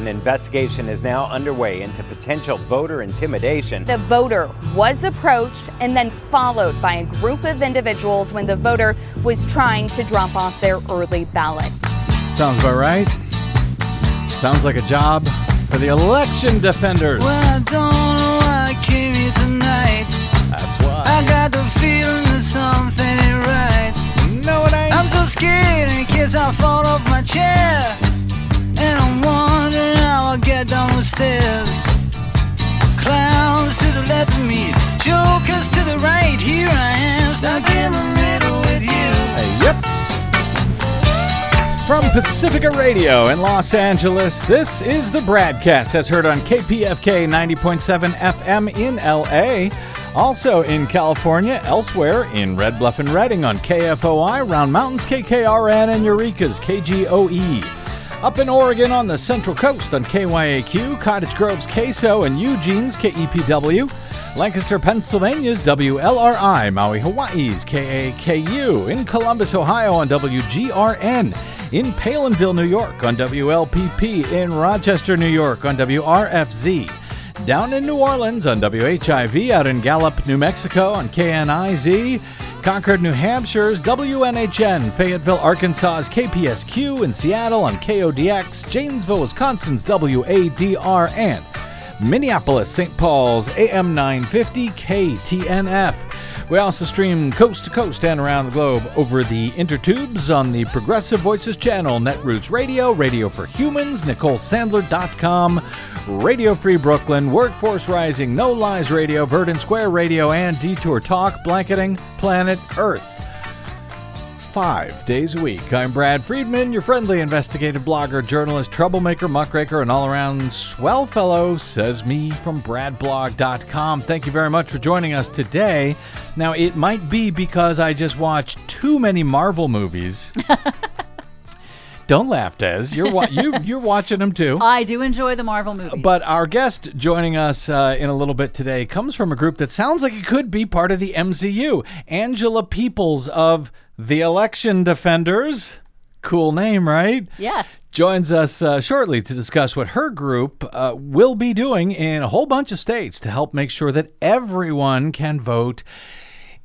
An investigation is now underway into potential voter intimidation. The voter was approached and then followed by a group of individuals when the voter was trying to drop off their early ballot. Sounds about right. Sounds like a job for the election defenders. Well, I don't know why I came here tonight. That's why. I got the feeling that something ain't right. No, it ain't. I'm so scared in case I fall off my chair. And I'm wondering how I'll get down the stairs. Clowns to the left of me, jokers to the right. Here I am, stuck in the middle with you. Hey, yep. From Pacifica Radio in Los Angeles, this is the BradCast as heard on KPFK 90.7 FM in LA. Also in California, elsewhere in Red Bluff and Redding on KFOI, Round Mountains, KKRN, and Eureka's KGOE. Up in Oregon on the Central Coast on KYAQ, Cottage Grove's KSO, and Eugene's KEPW. Lancaster, Pennsylvania's WLRI, Maui, Hawaii's KAKU, in Columbus, Ohio on WGRN, in Palenville, New York on WLPP, in Rochester, New York on WRFZ, down in New Orleans on WHIV, out in Gallup, New Mexico on KNIZ, Concord, New Hampshire's WNHN, Fayetteville, Arkansas's KPSQ, in Seattle on KODX, Janesville, Wisconsin's WADR, and Minneapolis, St. Paul's AM 950 KTNF. We also stream coast to coast and around the globe over the intertubes on the Progressive Voices channel, Netroots Radio, Radio for Humans, NicoleSandler.com, Radio Free Brooklyn, Workforce Rising, No Lies Radio, Verdant Square Radio, and Detour Talk, blanketing planet Earth five days a week. I'm Brad Friedman, your friendly investigative blogger, journalist, troublemaker, muckraker, and all around swell fellow, says me from bradblog.com. Thank you very much for joining us today. Now, it might be because I just watched too many Marvel movies. Don't laugh, Des. You're wa- you you're watching them too. I do enjoy the Marvel movies. But our guest joining us uh, in a little bit today comes from a group that sounds like it could be part of the MCU. Angela Peoples of the Election Defenders. Cool name, right? yeah. Joins us uh, shortly to discuss what her group uh, will be doing in a whole bunch of states to help make sure that everyone can vote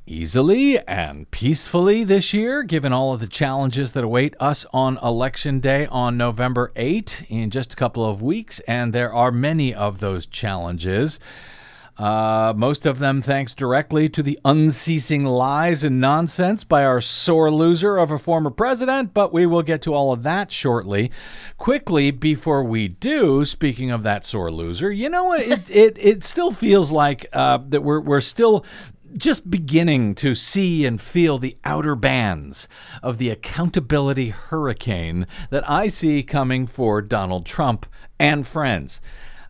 easily and peacefully this year, given all of the challenges that await us on Election Day on November 8 in just a couple of weeks. And there are many of those challenges. Uh, most of them thanks directly to the unceasing lies and nonsense by our sore loser of a former president, but we will get to all of that shortly. Quickly, before we do, speaking of that sore loser, you know what? It, it, it still feels like uh, that we're, we're still just beginning to see and feel the outer bands of the accountability hurricane that I see coming for Donald Trump and friends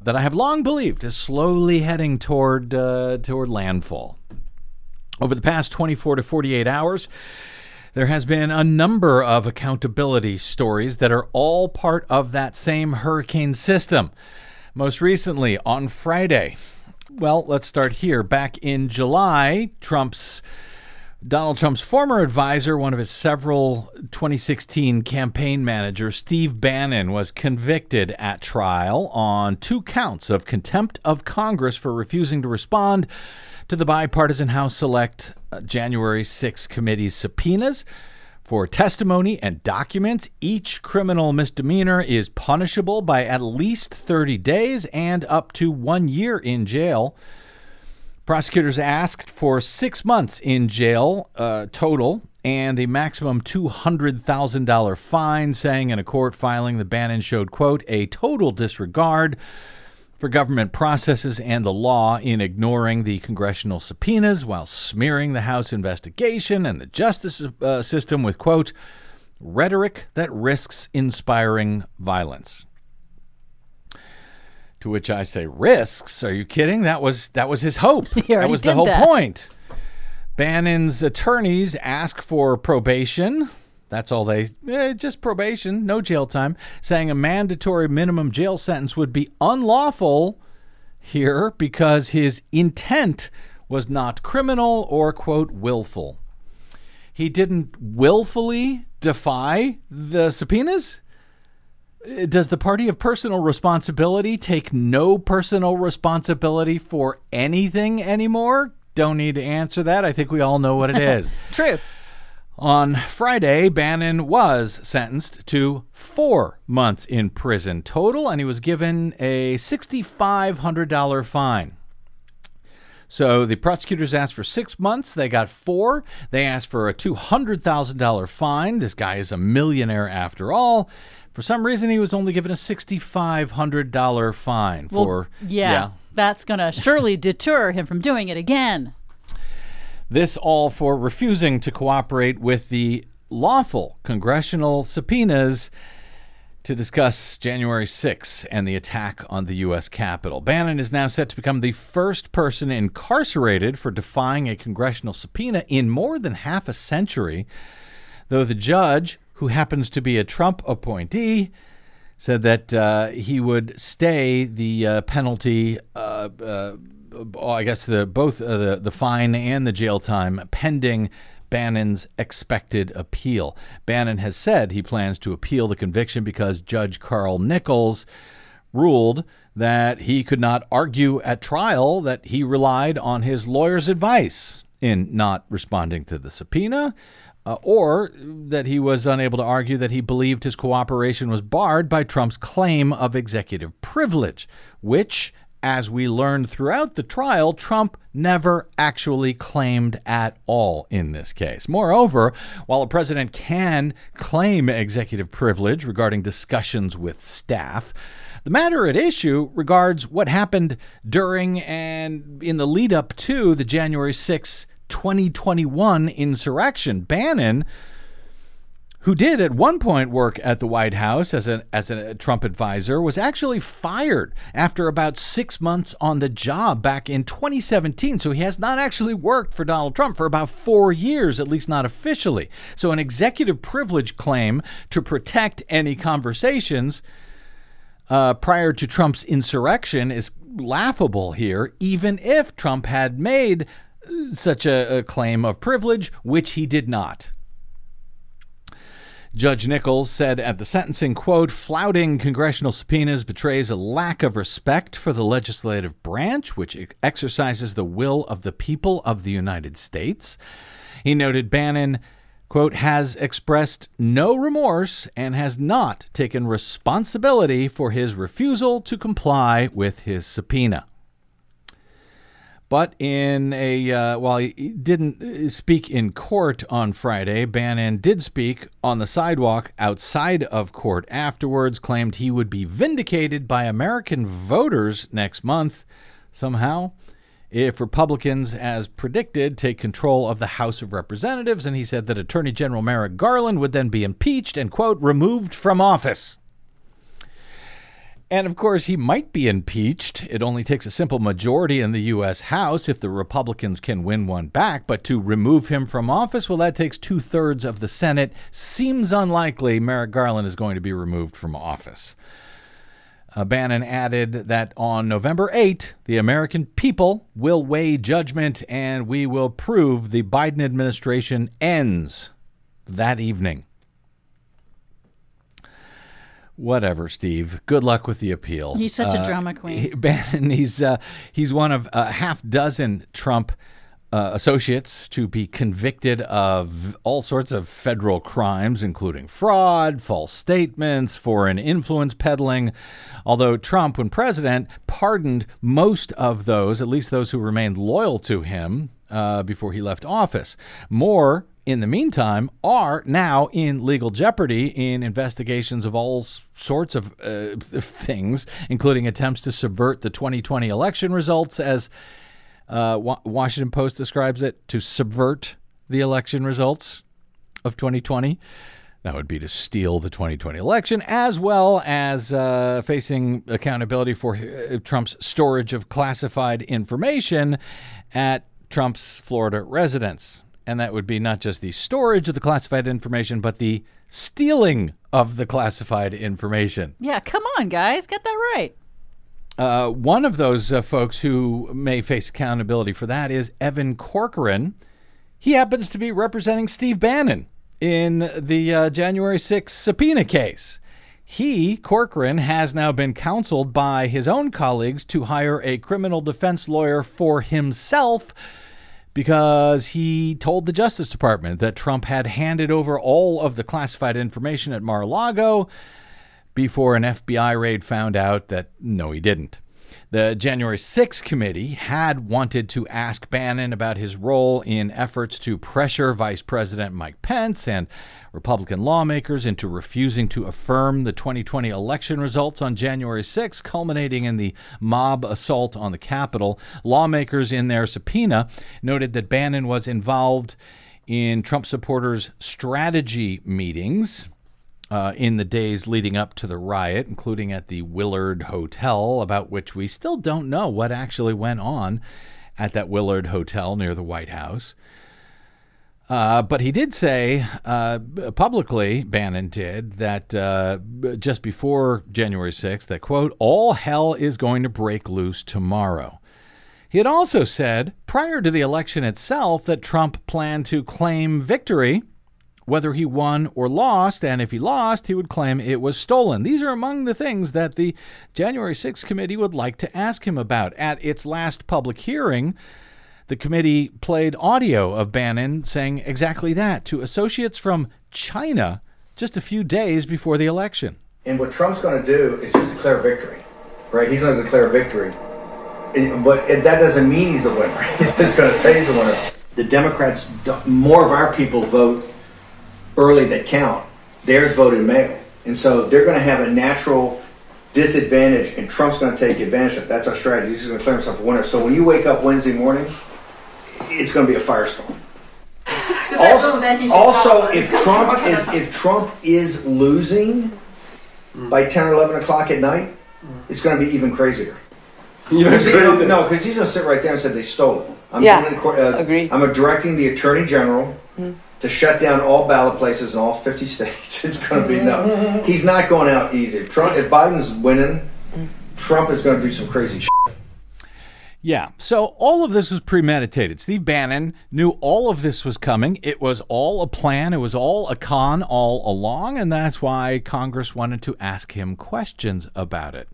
that I have long believed is slowly heading toward uh, toward landfall. Over the past 24 to 48 hours, there has been a number of accountability stories that are all part of that same hurricane system. Most recently, on Friday, well, let's start here. Back in July, Trump's Donald Trump's former advisor, one of his several 2016 campaign managers, Steve Bannon, was convicted at trial on two counts of contempt of Congress for refusing to respond to the bipartisan House Select uh, January 6 committee's subpoenas for testimony and documents. Each criminal misdemeanor is punishable by at least 30 days and up to one year in jail. Prosecutors asked for six months in jail uh, total and the maximum $200,000 fine, saying in a court filing the Bannon showed, quote, a total disregard for government processes and the law in ignoring the congressional subpoenas while smearing the House investigation and the justice uh, system with, quote, rhetoric that risks inspiring violence. To which I say, risks? Are you kidding? That was that was his hope. That was the whole that. point. Bannon's attorneys ask for probation. That's all they eh, just probation, no jail time, saying a mandatory minimum jail sentence would be unlawful here because his intent was not criminal or quote willful. He didn't willfully defy the subpoenas Does the party of personal responsibility take no personal responsibility for anything anymore? Don't need to answer that. I think we all know what it is. True. On Friday, Bannon was sentenced to four months in prison total, and he was given a $6,500 fine. So the prosecutors asked for six months. They got four. They asked for a $200,000 fine. This guy is a millionaire after all. For some reason, he was only given a $6,500 fine Well, for. yeah, That's going to surely deter him from doing it again. This all for refusing to cooperate with the lawful congressional subpoenas to discuss January 6 and the attack on the U.S. Capitol. Bannon is now set to become the first person incarcerated for defying a congressional subpoena in more than half a century, though the judge, who happens to be a Trump appointee, said that uh, he would stay the uh, penalty. Uh, uh, I guess the both uh, the the fine and the jail time pending Bannon's expected appeal. Bannon has said he plans to appeal the conviction because Judge Carl Nichols ruled that he could not argue at trial that he relied on his lawyer's advice in not responding to the subpoena. Uh, or that he was unable to argue that he believed his cooperation was barred by Trump's claim of executive privilege, which, as we learned throughout the trial, Trump never actually claimed at all in this case. Moreover, while a president can claim executive privilege regarding discussions with staff, the matter at issue regards what happened during and in the lead up to the January 6, 2021 insurrection. Bannon who did at one point work at the White House as a, as a Trump advisor, was actually fired after about six months on the job back in 2017. So he has not actually worked for Donald Trump for about four years, at least not officially. So an executive privilege claim to protect any conversations uh, prior to Trump's insurrection is laughable here, even if Trump had made such a, a claim of privilege, which he did not. Judge Nichols said at the sentencing, quote, flouting congressional subpoenas betrays a lack of respect for the legislative branch, which exercises the will of the people of the United States. He noted Bannon, quote, has expressed no remorse and has not taken responsibility for his refusal to comply with his subpoena. But in a uh, while he didn't speak in court on Friday, Bannon did speak on the sidewalk outside of court afterwards. Claimed he would be vindicated by American voters next month somehow if Republicans, as predicted, take control of the House of Representatives. And he said that Attorney General Merrick Garland would then be impeached and quote removed from office. And of course, he might be impeached. It only takes a simple majority in the U.S. House if the Republicans can win one back. But to remove him from office, well, that takes two thirds of the Senate. Seems unlikely Merrick Garland is going to be removed from office. Uh, Bannon added that on November 8, the American people will weigh judgment and we will prove the Biden administration ends that evening. Whatever, Steve. Good luck with the appeal. He's such a drama queen. He, Bannon, he's uh, he's one of a half dozen Trump uh, associates to be convicted of all sorts of federal crimes, including fraud, false statements, foreign influence peddling. Although Trump, when president, pardoned most of those, at least those who remained loyal to him uh, before he left office. More in the meantime, are now in legal jeopardy in investigations of all sorts of uh, things, including attempts to subvert the 2020 election results, as uh, Washington Post describes it, to subvert the election results of 2020. That would be to steal the 2020 election, as well as uh, facing accountability for uh, Trump's storage of classified information at Trump's Florida residence and that would be not just the storage of the classified information, but the stealing of the classified information. Yeah, come on, guys, get that right. Uh, one of those uh, folks who may face accountability for that is Evan Corcoran. He happens to be representing Steve Bannon in the uh, January 6th subpoena case. He, Corcoran, has now been counseled by his own colleagues to hire a criminal defense lawyer for himself because he told the Justice Department that Trump had handed over all of the classified information at Mar a Lago before an FBI raid found out that no, he didn't. The January 6th committee had wanted to ask Bannon about his role in efforts to pressure Vice President Mike Pence and Republican lawmakers into refusing to affirm the 2020 election results on January 6, culminating in the mob assault on the Capitol. Lawmakers, in their subpoena, noted that Bannon was involved in Trump supporters' strategy meetings uh, in the days leading up to the riot, including at the Willard Hotel, about which we still don't know what actually went on at that Willard Hotel near the White House. Uh, but he did say uh, publicly, Bannon did, that uh, just before January 6th, that, quote, all hell is going to break loose tomorrow. He had also said prior to the election itself that Trump planned to claim victory whether he won or lost, and if he lost, he would claim it was stolen. These are among the things that the January 6th committee would like to ask him about. At its last public hearing, the committee played audio of Bannon saying exactly that to associates from China just a few days before the election. And what Trump's going to do is just declare victory, right? He's going to declare victory. But that doesn't mean he's the winner. He's just going to say he's the winner. The Democrats, more of our people vote early that count, theirs voted mail. And so they're going to have a natural disadvantage, and Trump's going to take advantage of it. That's our strategy. He's going to clear himself a winner. So when you wake up Wednesday morning, it's going to be a firestorm. also, also, if Trump is if Trump is losing by ten or eleven o'clock at night, it's going to be even crazier. Because he- no, because he's going to sit right there and say they stole it. I'm Yeah, doing, uh, agree. I'm directing the attorney general to shut down all ballot places in all 50 states. It's going to be no. He's not going out easy. Trump, if Biden's winning, Trump is going to do some crazy shit. Yeah. So all of this was premeditated. Steve Bannon knew all of this was coming. It was all a plan. It was all a con all along. And that's why Congress wanted to ask him questions about it.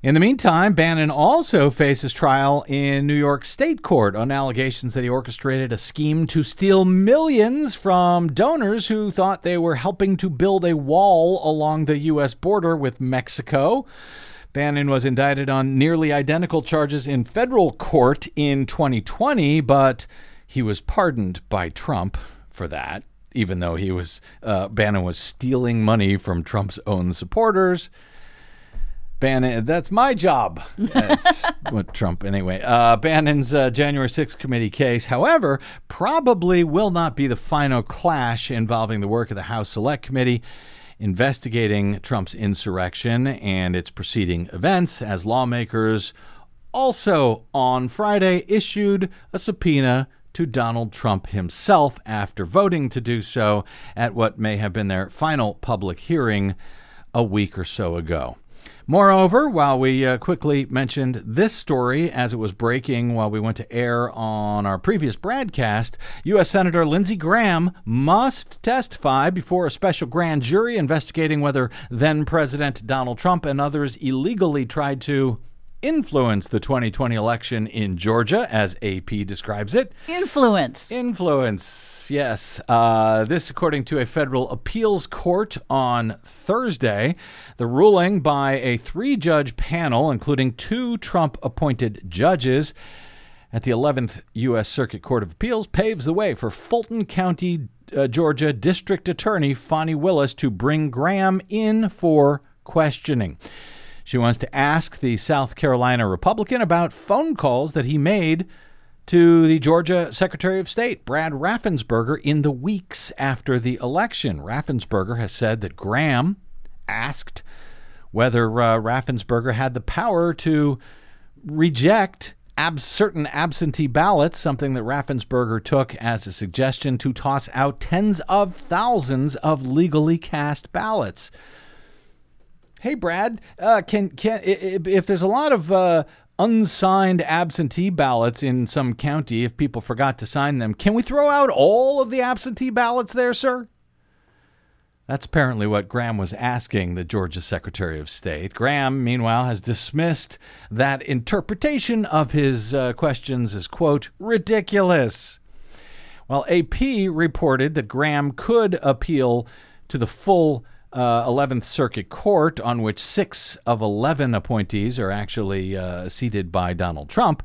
In the meantime, Bannon also faces trial in New York State Court on allegations that he orchestrated a scheme to steal millions from donors who thought they were helping to build a wall along the U.S. border with Mexico. Bannon was indicted on nearly identical charges in federal court in 2020, but he was pardoned by Trump for that, even though he was uh, Bannon was stealing money from Trump's own supporters. Bannon, that's my job. That's what Trump, anyway. Uh, Bannon's uh, January 6th committee case, however, probably will not be the final clash involving the work of the House Select Committee investigating Trump's insurrection and its preceding events, as lawmakers also on Friday issued a subpoena to Donald Trump himself after voting to do so at what may have been their final public hearing a week or so ago. Moreover, while we uh, quickly mentioned this story as it was breaking while we went to air on our previous broadcast, U.S. Senator Lindsey Graham must testify before a special grand jury investigating whether then President Donald Trump and others illegally tried to influence the 2020 election in Georgia, as AP describes it. Influence. Influence, yes. Uh, this, according to a federal appeals court on Thursday. The ruling by a three judge panel, including two Trump appointed judges at the 11th U.S. Circuit Court of Appeals, paves the way for Fulton County, uh, Georgia District Attorney Fani Willis to bring Graham in for questioning. She wants to ask the South Carolina Republican about phone calls that he made to the Georgia Secretary of State, Brad Raffensperger, in the weeks after the election. Raffensperger has said that Graham asked whether uh, Raffensperger had the power to reject ab- certain absentee ballots, something that Raffensperger took as a suggestion to toss out tens of thousands of legally cast ballots. Hey, Brad, uh, can can if, there's a lot of uh, unsigned absentee ballots in some county, if people forgot to sign them, can we throw out all of the absentee ballots there, sir? That's apparently what Graham was asking the Georgia Secretary of State. Graham, meanwhile, has dismissed that interpretation of his uh, questions as, quote, ridiculous. While AP reported that Graham could appeal to the full uh, 11th Circuit Court, on which six of 11 appointees are actually uh, seated by Donald Trump,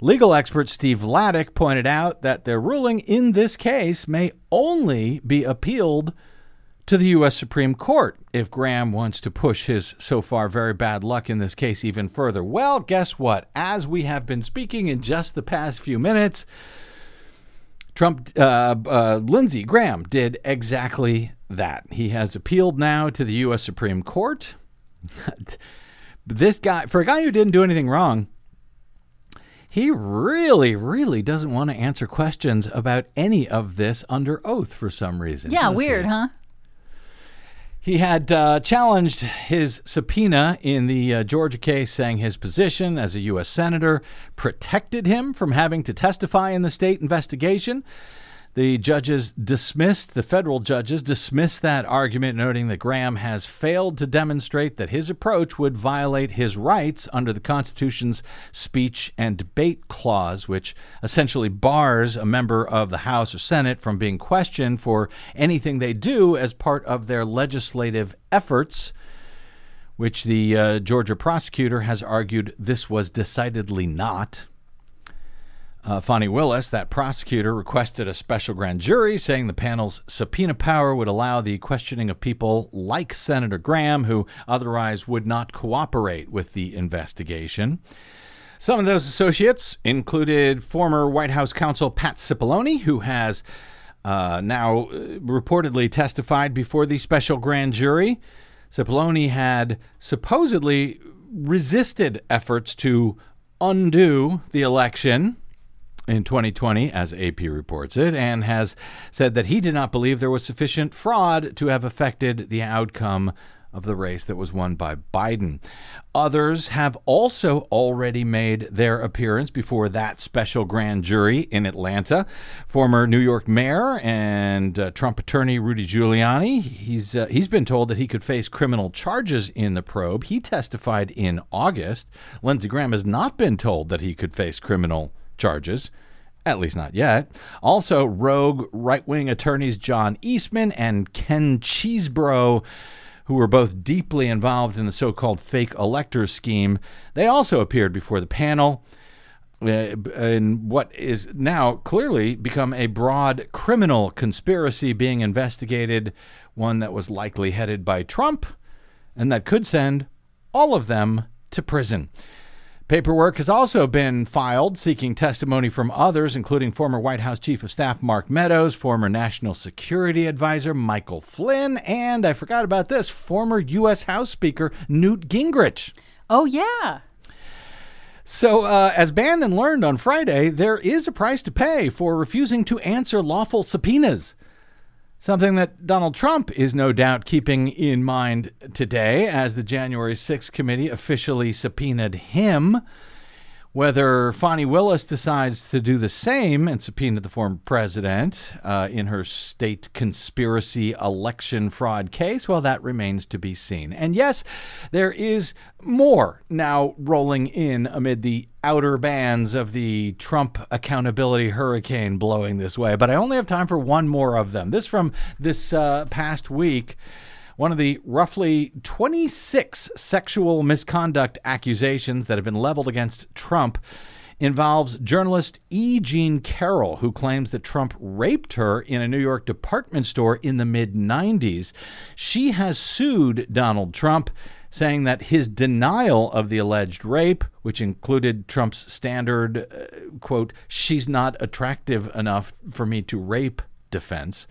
legal expert Steve Vladeck pointed out that their ruling in this case may only be appealed to the U.S. Supreme Court if Graham wants to push his so far very bad luck in this case even further. Well, guess what? As we have been speaking in just the past few minutes, Trump, uh, uh, Lindsey Graham did exactly that. He has appealed now to the U.S. Supreme Court. this guy, for a guy who didn't do anything wrong, he really, really doesn't want to answer questions about any of this under oath for some reason. Yeah, weird, huh? He had uh, challenged his subpoena in the uh, Georgia case, saying his position as a U.S. Senator protected him from having to testify in the state investigation. The judges dismissed, the federal judges dismissed that argument, noting that Graham has failed to demonstrate that his approach would violate his rights under the Constitution's speech and debate clause, which essentially bars a member of the House or Senate from being questioned for anything they do as part of their legislative efforts. Which the uh, Georgia prosecutor has argued this was decidedly not. Uh, Fani Willis, that prosecutor, requested a special grand jury, saying the panel's subpoena power would allow the questioning of people like Senator Graham, who otherwise would not cooperate with the investigation. Some of those associates included former White House counsel Pat Cipollone, who has uh, now uh, reportedly testified before the special grand jury. Cipollone had supposedly resisted efforts to undo the election in 2020, as AP reports it, and has said that he did not believe there was sufficient fraud to have affected the outcome of the race that was won by Biden. Others have also already made their appearance before that special grand jury in Atlanta. Former New York mayor and uh, Trump attorney Rudy Giuliani, he's uh, he's been told that he could face criminal charges in the probe. He testified in August. Lindsey Graham has not been told that he could face criminal charges. At least not yet. Also, rogue right wing attorneys John Eastman and Ken Chesebro, who were both deeply involved in the so called fake electors scheme, they also appeared before the panel uh, in what is now clearly become a broad criminal conspiracy being investigated, one that was likely headed by Trump, and that could send all of them to prison. Paperwork has also been filed seeking testimony from others, including former White House Chief of Staff Mark Meadows, former National Security Advisor Michael Flynn, and I forgot about this former U.S. House Speaker Newt Gingrich. Oh, yeah. So, uh, as Bannon learned on Friday, there is a price to pay for refusing to answer lawful subpoenas. Something that Donald Trump is no doubt keeping in mind today as the January 6th committee officially subpoenaed him. Whether Fani Willis decides to do the same and subpoena the former president uh, in her state conspiracy election fraud case, well, that remains to be seen. And yes, there is more now rolling in amid the outer bands of the Trump accountability hurricane blowing this way. But I only have time for one more of them. This from this uh, past week one of the roughly 26 sexual misconduct accusations that have been leveled against Trump involves journalist E. Jean Carroll, who claims that Trump raped her in a New York department store in the mid 90s. She has sued Donald Trump, saying that his denial of the alleged rape, which included Trump's standard, uh, quote, she's not attractive enough for me to rape defense,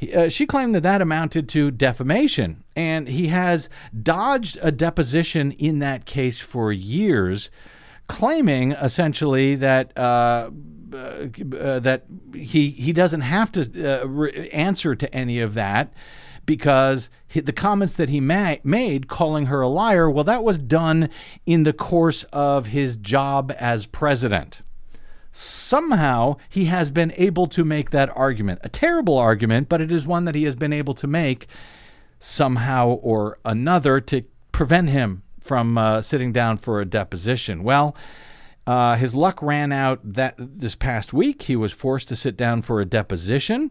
he, uh, she claimed that that amounted to defamation, and he has dodged a deposition in that case for years, claiming essentially that uh, uh, that he he doesn't have to uh, re- answer to any of that because he, the comments that he ma- made calling her a liar, well, that was done in the course of his job as president. Somehow he has been able to make that argument. A terrible argument, but it is one that he has been able to make somehow or another to prevent him from uh, sitting down for a deposition. Well, uh, his luck ran out that this past week. He was forced to sit down for a deposition,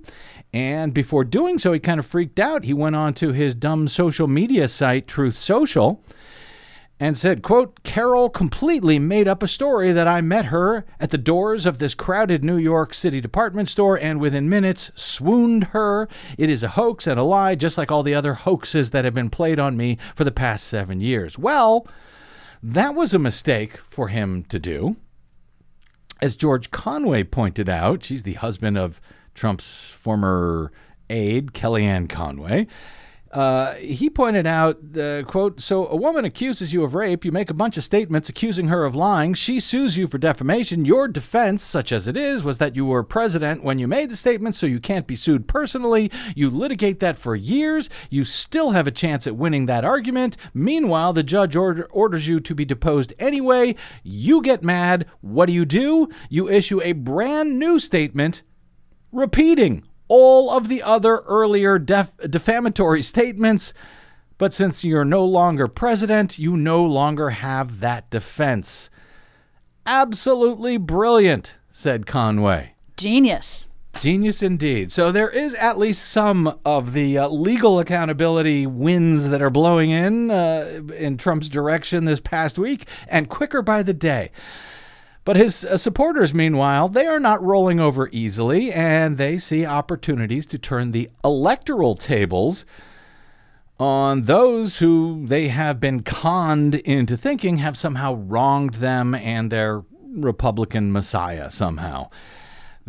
and before doing so, he kind of freaked out. He went on to his dumb social media site, Truth Social, and said, quote, Carroll completely made up a story that I met her at the doors of this crowded New York City department store and within minutes swooned her. It is a hoax and a lie, just like all the other hoaxes that have been played on me for the past seven years. Well, that was a mistake for him to do. As George Conway pointed out, she's the husband of Trump's former aide, Kellyanne Conway. Uh, he pointed out, the quote, so a woman accuses you of rape, you make a bunch of statements accusing her of lying, she sues you for defamation. Your defense, such as it is, was that you were president when you made the statement, so you can't be sued personally. You litigate that for years. You still have a chance at winning that argument. Meanwhile, the judge order, orders you to be deposed anyway. You get mad. What do you do? You issue a brand new statement repeating all of the other earlier def- defamatory statements. But since you're no longer president, you no longer have that defense. Absolutely brilliant, said Conway. Genius. Genius indeed. So there is at least some of the uh, legal accountability winds that are blowing in uh, in Trump's direction this past week, and quicker by the day. But his uh, supporters, meanwhile, they are not rolling over easily, and they see opportunities to turn the electoral tables on those who they have been conned into thinking have somehow wronged them and their Republican messiah somehow.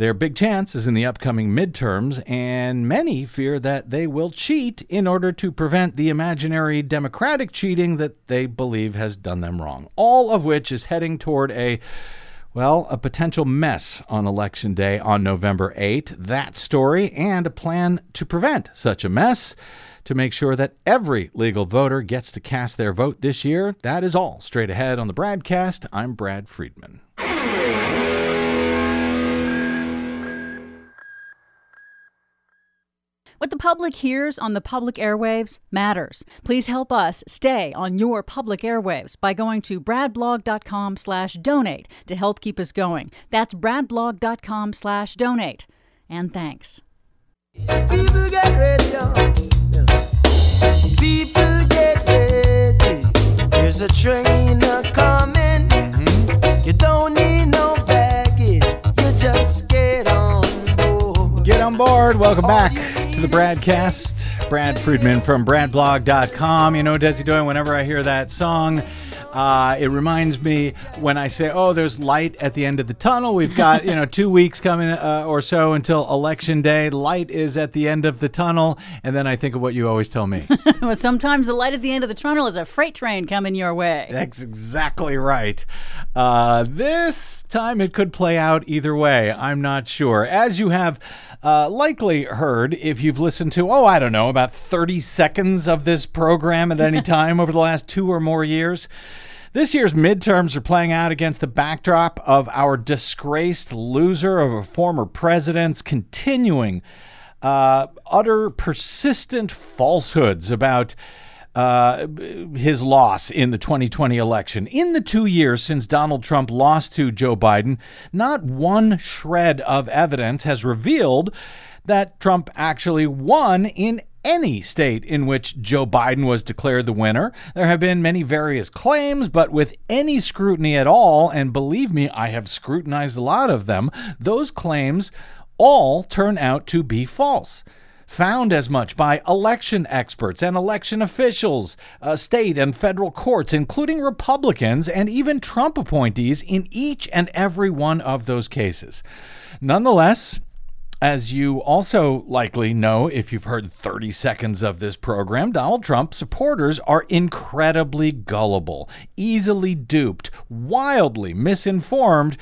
Their big chance is in the upcoming midterms, and many fear that they will cheat in order to prevent the imaginary Democratic cheating that they believe has done them wrong. All of which is heading toward a well, a potential mess on Election Day on November 8. That story and a plan to prevent such a mess to make sure that every legal voter gets to cast their vote this year. That is all straight ahead on the BradCast. I'm Brad Friedman. What the public hears on the public airwaves matters. Please help us stay on your public airwaves by going to bradblog.com slash donate to help keep us going. That's bradblog.com slash donate. And thanks. People get ready. People get ready. There's a train a coming. Mm-hmm. You don't need no baggage. You just get on board. Get on board. Welcome back to the Bradcast. Brad Friedman from BradBlog.com. You know, Desi doing whenever I hear that song. Uh, it reminds me when I say, "Oh, there's light at the end of the tunnel." We've got you know two weeks coming uh, or so until election day. Light is at the end of the tunnel, and then I think of what you always tell me. well, sometimes the light at the end of the tunnel is a freight train coming your way. That's exactly right. Uh, this time it could play out either way. I'm not sure. As you have uh, likely heard, if you've listened to, oh, I don't know, about 30 seconds of this program at any time over the last two or more years. This year's midterms are playing out against the backdrop of our disgraced loser of a former president's continuing uh, utter persistent falsehoods about uh, his loss in the 2020 election. In the two years since Donald Trump lost to Joe Biden, not one shred of evidence has revealed that Trump actually won in any state in which Joe Biden was declared the winner. There have been many various claims, but with any scrutiny at all, and believe me, I have scrutinized a lot of them, those claims all turn out to be false. Found as much by election experts and election officials, uh, state and federal courts, including Republicans and even Trump appointees in each and every one of those cases. Nonetheless, as you also likely know if you've heard 30 seconds of this program, Donald Trump supporters are incredibly gullible, easily duped, wildly misinformed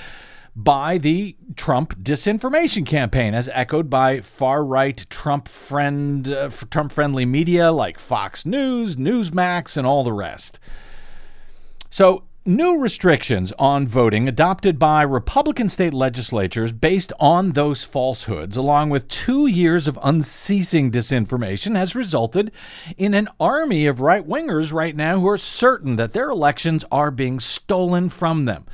by the Trump disinformation campaign, as echoed by far right Trump friend, uh, Trump friendly media like Fox News, Newsmax, and all the rest. So new restrictions on voting adopted by Republican state legislatures based on those falsehoods, along with two years of unceasing disinformation, has resulted in an army of right wingers right now who are certain that their elections are being stolen from them,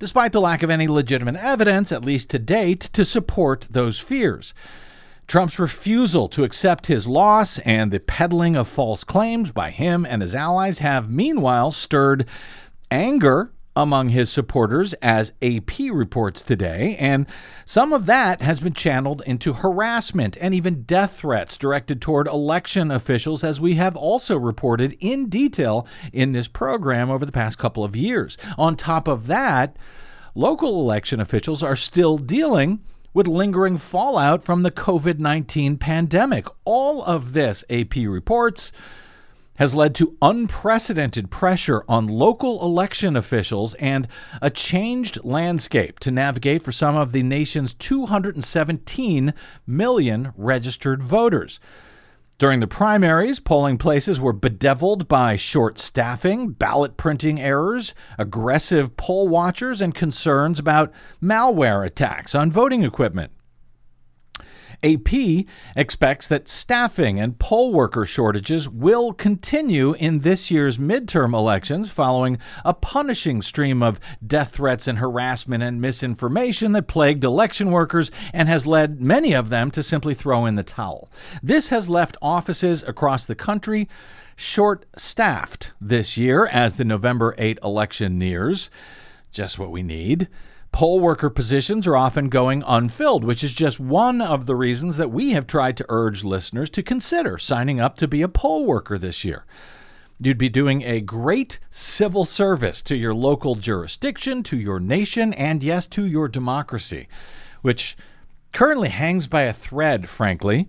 despite the lack of any legitimate evidence, at least to date, to support those fears. Trump's refusal to accept his loss and the peddling of false claims by him and his allies have meanwhile stirred anger among his supporters, as AP reports today, and some of that has been channeled into harassment and even death threats directed toward election officials, as we have also reported in detail in this program over the past couple of years. On top of that, local election officials are still dealing with lingering fallout from the COVID 19 pandemic. All of this, AP reports, has led to unprecedented pressure on local election officials and a changed landscape to navigate for some of the nation's 217 million registered voters. During the primaries, polling places were bedeviled by short staffing, ballot printing errors, aggressive poll watchers, and concerns about malware attacks on voting equipment. AP expects that staffing and poll worker shortages will continue in this year's midterm elections following a punishing stream of death threats and harassment and misinformation that plagued election workers and has led many of them to simply throw in the towel. This has left offices across the country short staffed this year as the November 8 election nears. Just what we need. Poll worker positions are often going unfilled, which is just one of the reasons that we have tried to urge listeners to consider signing up to be a poll worker this year. You'd be doing a great civil service to your local jurisdiction, to your nation, and yes, to your democracy, which currently hangs by a thread, frankly.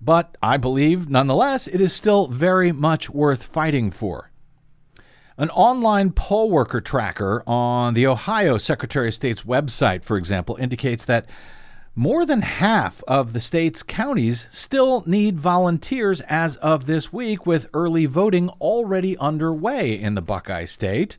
But I believe, nonetheless, it is still very much worth fighting for. An online poll worker tracker on the Ohio Secretary of State's website, for example, indicates that more than half of the state's counties still need volunteers as of this week, with early voting already underway in the Buckeye State.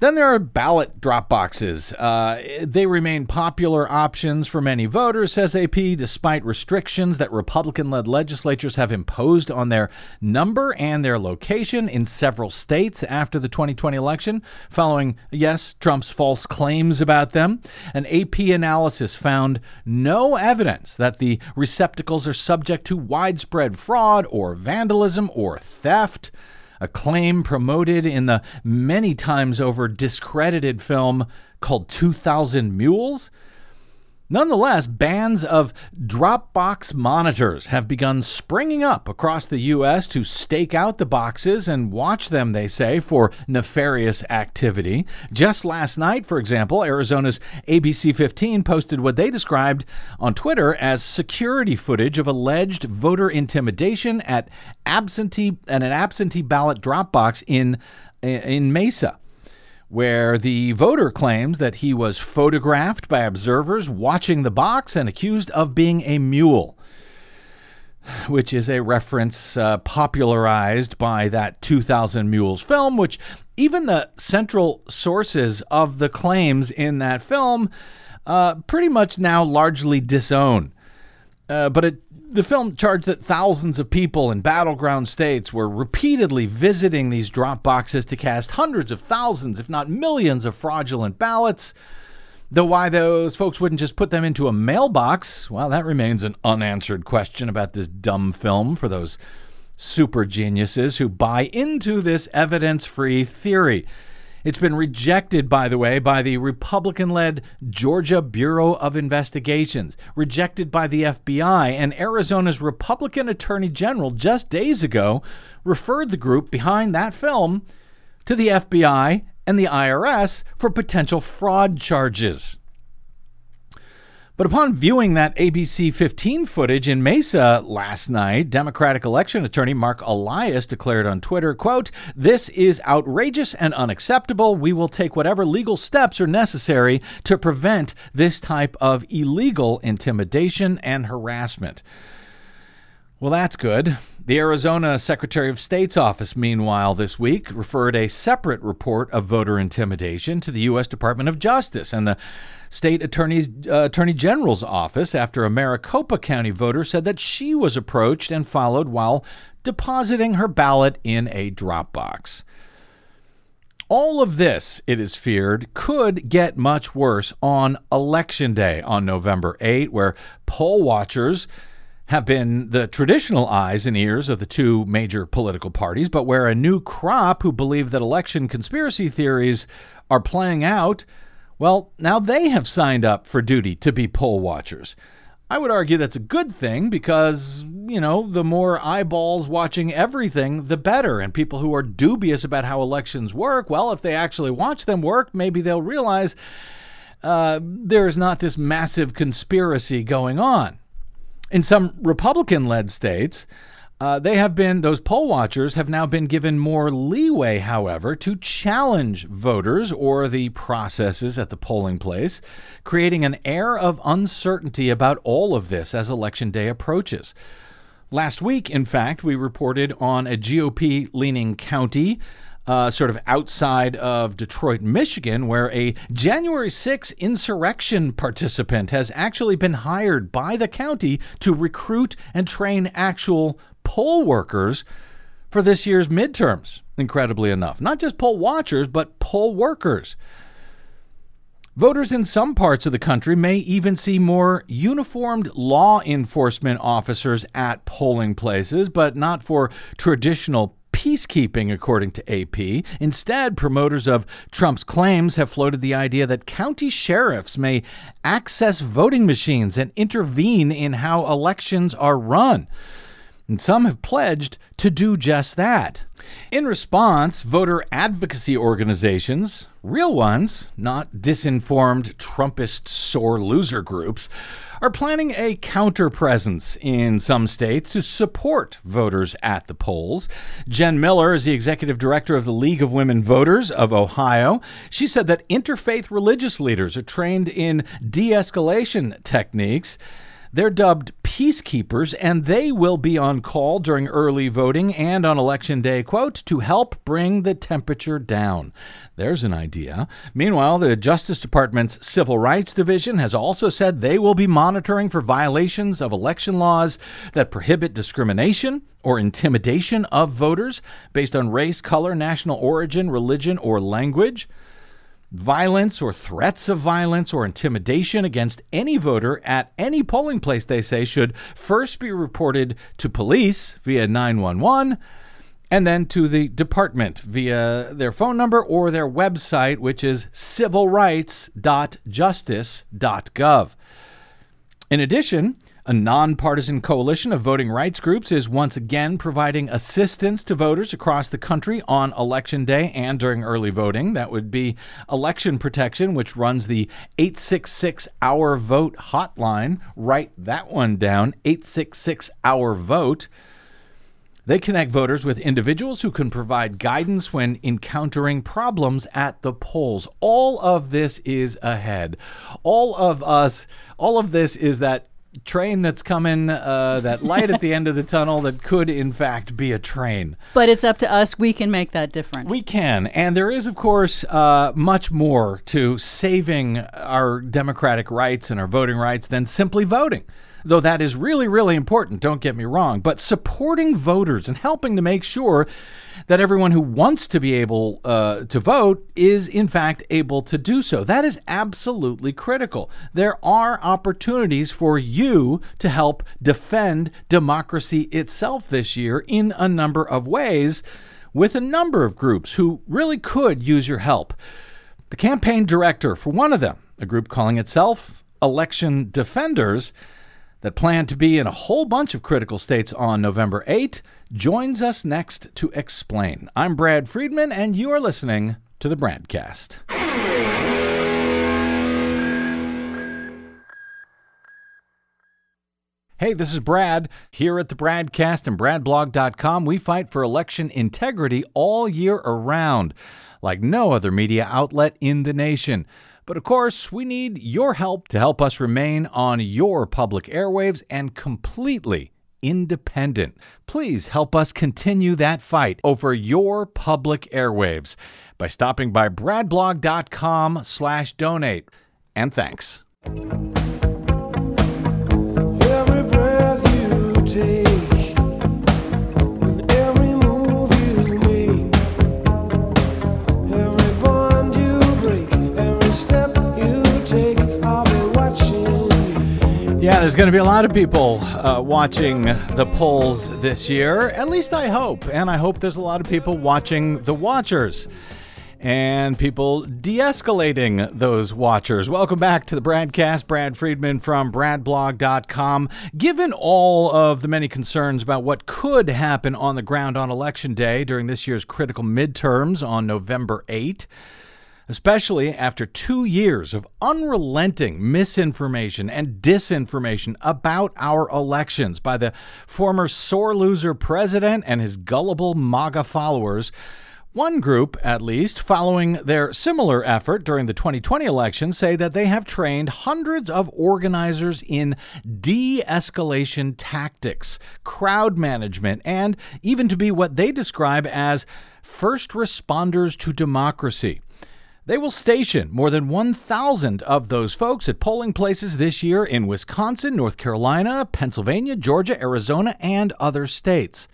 Then there are ballot drop boxes. Uh, they remain popular options for many voters, says AP, despite restrictions that Republican led legislatures have imposed on their number and their location in several states after the 2020 election, following, yes, Trump's false claims about them. An AP analysis found no evidence that the receptacles are subject to widespread fraud or vandalism or theft a claim promoted in the many times over discredited film called 2000 Mules. Nonetheless, bands of Dropbox monitors have begun springing up across the U.S. to stake out the boxes and watch them, they say, for nefarious activity. Just last night, for example, Arizona's ABC 15 posted what they described on Twitter as security footage of alleged voter intimidation at absentee at an absentee ballot drop box in in Mesa where the voter claims that he was photographed by observers watching the box and accused of being a mule, which is a reference uh, popularized by that 2000 Mules film, which even the central sources of the claims in that film uh, pretty much now largely disown. Uh, but it the film charged that thousands of people in battleground states were repeatedly visiting these drop boxes to cast hundreds of thousands, if not millions, of fraudulent ballots. Though why those folks wouldn't just put them into a mailbox, well, that remains an unanswered question about this dumb film for those super geniuses who buy into this evidence free theory. It's been rejected, by the way, by the Republican led Georgia Bureau of Investigations, rejected by the FBI, and Arizona's Republican Attorney General just days ago referred the group behind that film to the FBI and the IRS for potential fraud charges. But upon viewing that ABC 15 footage in Mesa last night, Democratic election attorney Mark Elias declared on Twitter, quote, "This is outrageous and unacceptable. We will take whatever legal steps are necessary to prevent this type of illegal intimidation and harassment." Well, that's good. The Arizona Secretary of State's office, meanwhile, this week referred a separate report of voter intimidation to the U.S. Department of Justice and the state attorney's uh, attorney general's office after a Maricopa County voter said that she was approached and followed while depositing her ballot in a drop box. All of this, it is feared, could get much worse on Election Day on November 8, where poll watchers have been the traditional eyes and ears of the two major political parties, but where a new crop who believe that election conspiracy theories are playing out, well, now they have signed up for duty to be poll watchers. I would argue that's a good thing because, you know, the more eyeballs watching everything, the better. And people who are dubious about how elections work, well, if they actually watch them work, maybe they'll realize uh, there is not this massive conspiracy going on. In some Republican led states, uh, they have been, those poll watchers have now been given more leeway, however, to challenge voters or the processes at the polling place, creating an air of uncertainty about all of this as Election Day approaches. Last week, in fact, we reported on a GOP leaning county uh, sort of outside of Detroit, Michigan, where a January 6 insurrection participant has actually been hired by the county to recruit and train actual poll workers for this year's midterms, incredibly enough. Not just poll watchers, but poll workers. Voters in some parts of the country may even see more uniformed law enforcement officers at polling places, but not for traditional peacekeeping, according to AP. Instead, promoters of Trump's claims have floated the idea that county sheriffs may access voting machines and intervene in how elections are run. And some have pledged to do just that. In response, voter advocacy organizations, real ones, not disinformed Trumpist sore loser groups, are planning a counter presence in some states to support voters at the polls. Jen Miller is the executive director of the League of Women Voters of Ohio. She said that interfaith religious leaders are trained in de escalation techniques. They're dubbed peacekeepers, and they will be on call during early voting and on election day, quote, to help bring the temperature down. There's an idea. Meanwhile, the Justice Department's Civil Rights Division has also said they will be monitoring for violations of election laws that prohibit discrimination or intimidation of voters based on race, color, national origin, religion, or language violence or threats of violence or intimidation against any voter at any polling place, they say, should first be reported to police via 911 and then to the department via their phone number or their website, which is civilrights.justice.gov. In addition, a nonpartisan coalition of voting rights groups is once again providing assistance to voters across the country on election day and during early voting. That would be Election Protection, which runs the 866 Our Vote hotline. Write that one down 866 Our Vote. They connect voters with individuals who can provide guidance when encountering problems at the polls. All of this is ahead. All of us, all of this is that train that's coming, uh, that light at the end of the tunnel that could, in fact, be a train. But it's up to us. We can make that difference. We can. And there is, of course, uh, much more to saving our democratic rights and our voting rights than simply voting. Though that is really, really important, don't get me wrong. But supporting voters and helping to make sure that everyone who wants to be able uh, to vote is, in fact, able to do so. That is absolutely critical. There are opportunities for you to help defend democracy itself this year in a number of ways with a number of groups who really could use your help. The campaign director for one of them, a group calling itself Election Defenders, that plan to be in a whole bunch of critical states on November 8, joins us next to explain. I'm Brad Friedman, and you are listening to the BradCast. Hey, this is Brad. Here at the BradCast and BradBlog.com, we fight for election integrity all year around, like no other media outlet in the nation. But of course, we need your help to help us remain on your public airwaves and completely independent. Please help us continue that fight over your public airwaves by stopping by bradblog.com slash donate. And thanks. Going to be a lot of people uh, watching the polls this year. At least I hope. And I hope there's a lot of people watching the watchers and people de escalating those watchers. Welcome back to the BradCast. Brad Friedman from BradBlog.com. Given all of the many concerns about what could happen on the ground on Election Day during this year's critical midterms on November 8, especially after two years of unrelenting misinformation and disinformation about our elections by the former sore loser president and his gullible MAGA followers. One group, at least, following their similar effort during the 2020 election, say that they have trained hundreds of organizers in de escalation tactics, crowd management, and even to be what they describe as first responders to democracy. They will station more than 1,000 of those folks at polling places this year in Wisconsin, North Carolina, Pennsylvania, Georgia, Arizona, and other states.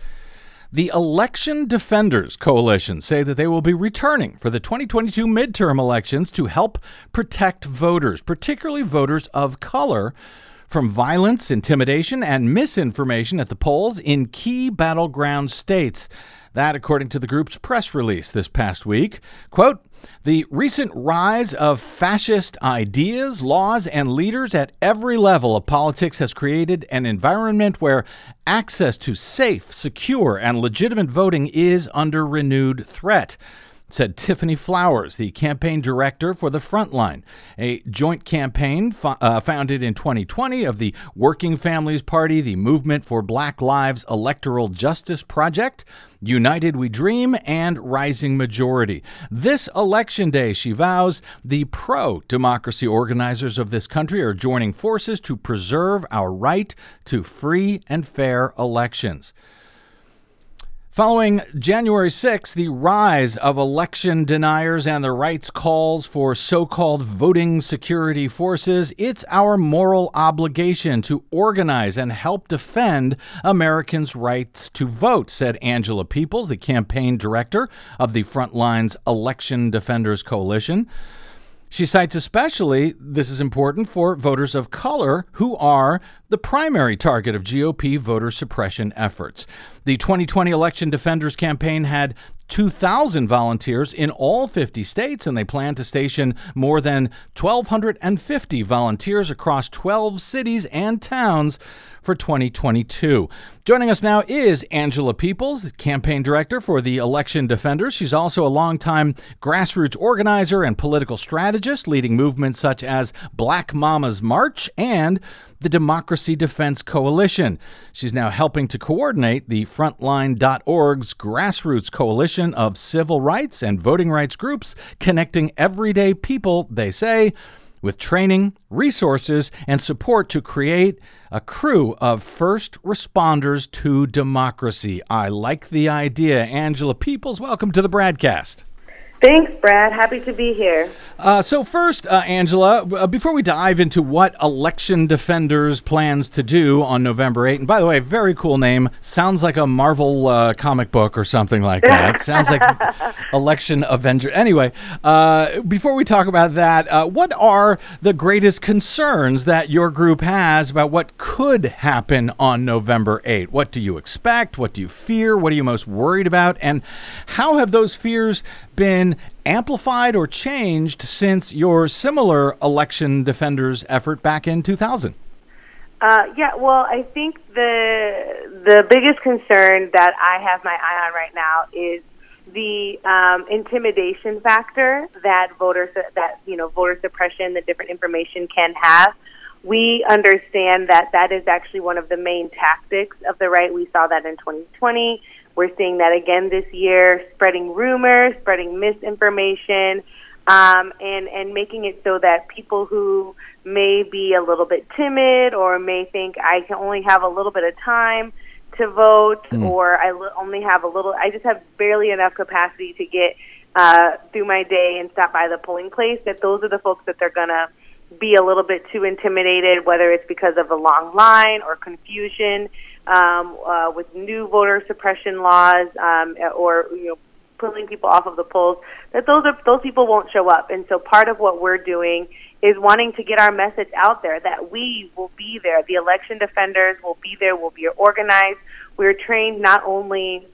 The Election Defenders Coalition say that they will be returning for the 2022 midterm elections to help protect voters, particularly voters of color, from violence, intimidation, and misinformation at the polls in key battleground states. That, according to the group's press release this past week. Quote, the recent rise of fascist ideas, laws, and leaders at every level of politics has created an environment where access to safe, secure, and legitimate voting is under renewed threat said Tiffany Flowers, the campaign director for the Frontline, a joint campaign fo- uh, founded in 2020 of the Working Families Party, the Movement for Black Lives Electoral Justice Project, United We Dream, and Rising Majority. This election day, she vows, the pro democracy organizers of this country are joining forces to preserve our right to free and fair elections. Following January 6, the rise of election deniers and the right's calls for so called voting security forces, it's our moral obligation to organize and help defend Americans' rights to vote, said Angela Peoples, the campaign director of the Frontlines Election Defenders Coalition. She cites especially this is important for voters of color who are the primary target of GOP voter suppression efforts. The 2020 Election Defenders Campaign had 2,000 volunteers in all 50 states, and they plan to station more than 1,250 volunteers across 12 cities and towns for 2022. Joining us now is Angela Peoples, the campaign director for the Election Defenders. She's also a longtime grassroots organizer and political strategist, leading movements such as Black Mamas March and the Democracy Defense Coalition. She's now helping to coordinate the Frontline.org's grassroots coalition of civil rights and voting rights groups connecting everyday people, they say, with training, resources, and support to create a crew of first responders to democracy. I like the idea. Angela Peoples, welcome to the BradCast. Thanks, Brad. Happy to be here. Uh, so, first, uh, Angela, uh, before we dive into what Election Defenders plans to do on November 8, and by the way, very cool name. Sounds like a Marvel uh, comic book or something like that. Sounds like Election Avenger. Anyway, uh, before we talk about that, uh, what are the greatest concerns that your group has about what could happen on November 8? What do you expect? What do you fear? What are you most worried about? And how have those fears been amplified or changed since your similar election defenders effort back in 2000? Uh, yeah, well, I think the the biggest concern that I have my eye on right now is the um, intimidation factor that voters that you know voter suppression, the different information can have. We understand that that is actually one of the main tactics of the right. We saw that in 2020. We're seeing that again this year, spreading rumors, spreading misinformation, um, and and making it so that people who may be a little bit timid or may think I can only have a little bit of time to vote or I li- only have a little I just have barely enough capacity to get uh, through my day and stop by the polling place that those are the folks that they're going to be a little bit too intimidated whether it's because of a long line or confusion um, uh, with new voter suppression laws um, or you know pulling people off of the polls that those are those people won't show up. And so part of what we're doing is wanting to get our message out there that we will be there. The election defenders will be there we'll be organized. We're trained not only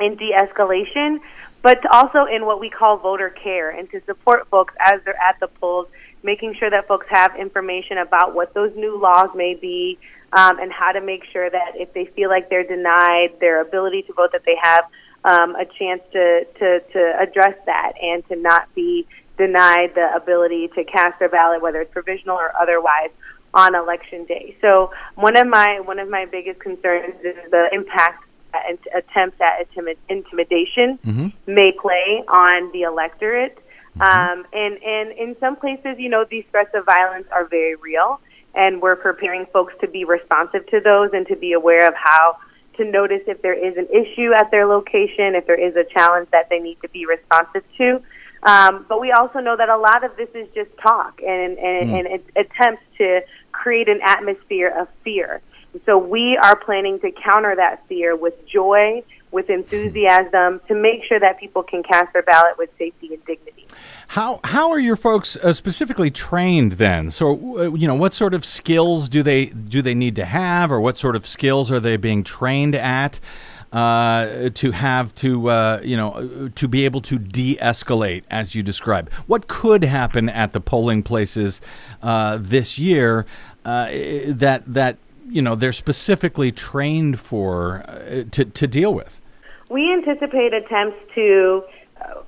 in de-escalation but also in what we call voter care and to support folks as they're at the polls making sure that folks have information about what those new laws may be um, and how to make sure that if they feel like they're denied their ability to vote that they have um, a chance to, to, to address that and to not be denied the ability to cast their ballot, whether it's provisional or otherwise, on election day. So one of my one of my biggest concerns is the impact that attempts at intimi- intimidation may play on the electorate. Um, and and in some places, you know, these threats of violence are very real, and we're preparing folks to be responsive to those and to be aware of how to notice if there is an issue at their location, if there is a challenge that they need to be responsive to. Um, but we also know that a lot of this is just talk and, and, and attempts to create an atmosphere of fear. And so we are planning to counter that fear with joy, with enthusiasm, to make sure that people can cast their ballot with safety and dignity. How how are your folks uh, specifically trained then? So uh, you know, what sort of skills do they do they need to have, or what sort of skills are they being trained at uh, to have to uh, you know to be able to de-escalate as you describe? What could happen at the polling places uh, this year uh, that that you know they're specifically trained for uh, to to deal with? We anticipate attempts to, uh,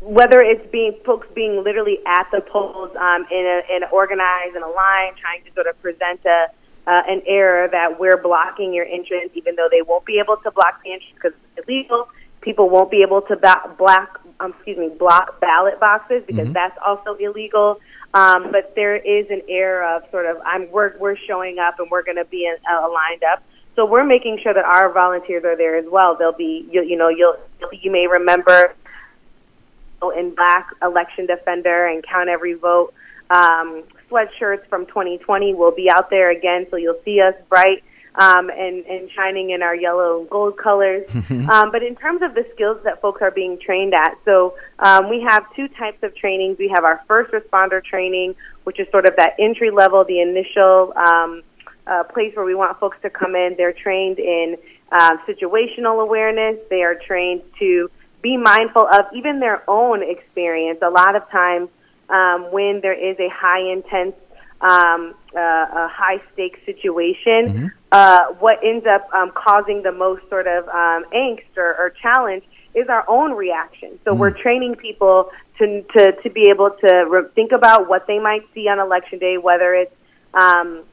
whether it's being folks being literally at the polls um, in a in organized in a line, trying to sort of present a uh, an error that we're blocking your entrance, even though they won't be able to block the entrance because it's illegal. People won't be able to ba- block, um, excuse me, block ballot boxes because that's also illegal. Um, but there is an air of sort of I'm we're we're showing up and we're going to be in, uh, lined up. So we're making sure that our volunteers are there as well. They'll be you, you know you'll you may remember in black election defender and count every vote um, sweatshirts from 2020 will be out there again. So you'll see us bright um, and, and shining in our yellow and gold colors. um, but in terms of the skills that folks are being trained at, so um, we have two types of trainings. We have our first responder training, which is sort of that entry level, the initial um, uh, place where we want folks to come in. They're trained in uh, situational awareness. They are trained to be mindful of even their own experience. A lot of times, um, when there is a high intense, um, uh, a high stakes situation, uh, what ends up um, causing the most sort of um, angst or, or challenge is our own reaction. So we're training people to, to, to be able to re- think about what they might see on election day, whether it's um,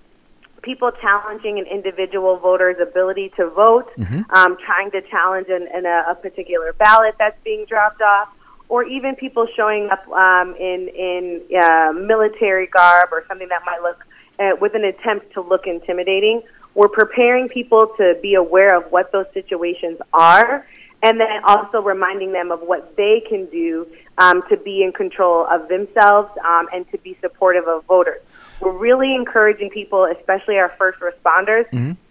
people challenging an individual voter's ability to vote, um, trying to challenge an, an, a, a particular ballot that's being dropped off, or even people showing up um, in in uh, military garb or something that might look uh, with an attempt to look intimidating. We're preparing people to be aware of what those situations are, and then also reminding them of what they can do um, to be in control of themselves um, and to be supportive of voters. We're really encouraging people, especially our first responders,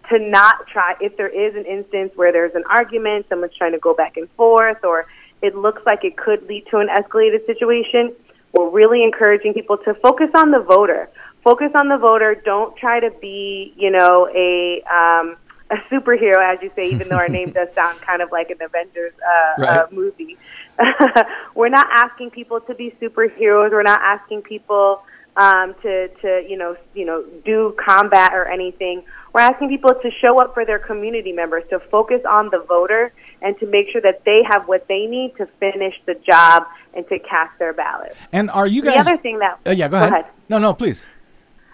to not try, if there is an instance where there's an argument, someone's trying to go back and forth, or it looks like it could lead to an escalated situation, we're really encouraging people to focus on the voter. Focus on the voter. Don't try to be, you know, a um, a superhero, as you say, even though our name does sound kind of like an Avengers uh, uh, movie. we're not asking people to be superheroes. We're not asking people um, to to you know you know do combat or anything. We're asking people to show up for their community members, to focus on the voter, and to make sure that they have what they need to finish the job and to cast their ballot. And are you guys? The other thing that Uh, yeah, go, ahead. No, no, please.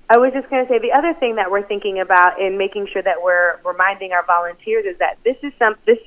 I was just going to say the other thing that we're thinking about in making sure that we're reminding our volunteers is that this is some this